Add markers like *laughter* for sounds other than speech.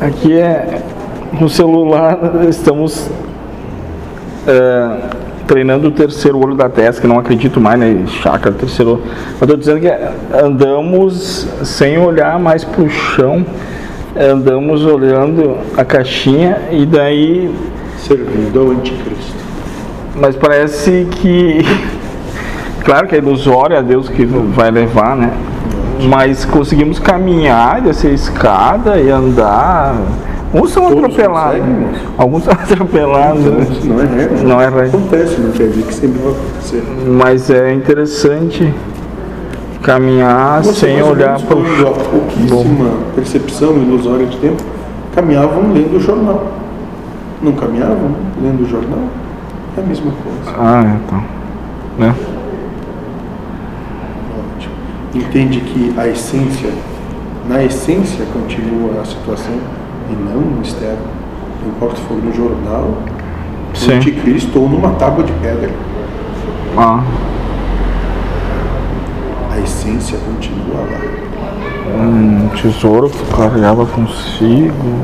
Aqui é no celular, estamos é, treinando o terceiro olho da testa, que não acredito mais, né? Chácara, terceiro olho. Eu tô dizendo que andamos sem olhar mais pro chão, andamos olhando a caixinha e daí. Servindo ao anticristo. Mas parece que. *laughs* Claro que é ilusório, é Deus que vai levar, né? Mas conseguimos caminhar, descer a escada e andar. Uns são Todos atropelados. Alguns são atropelados. né? Isso não é regra. Não é regra. Acontece, não quer dizer que sempre vai acontecer. Mas é interessante caminhar Você, sem olhar para o pouquíssima percepção ilusória de tempo, caminhavam lendo o jornal. Não caminhavam lendo o jornal? É a mesma coisa. Ah, então. Né? Entende que a essência, na essência continua a situação e não no externo. Não importa se for no jornal, no anticristo ou numa tábua de pedra. Ah, A essência continua lá. um tesouro que carregava consigo.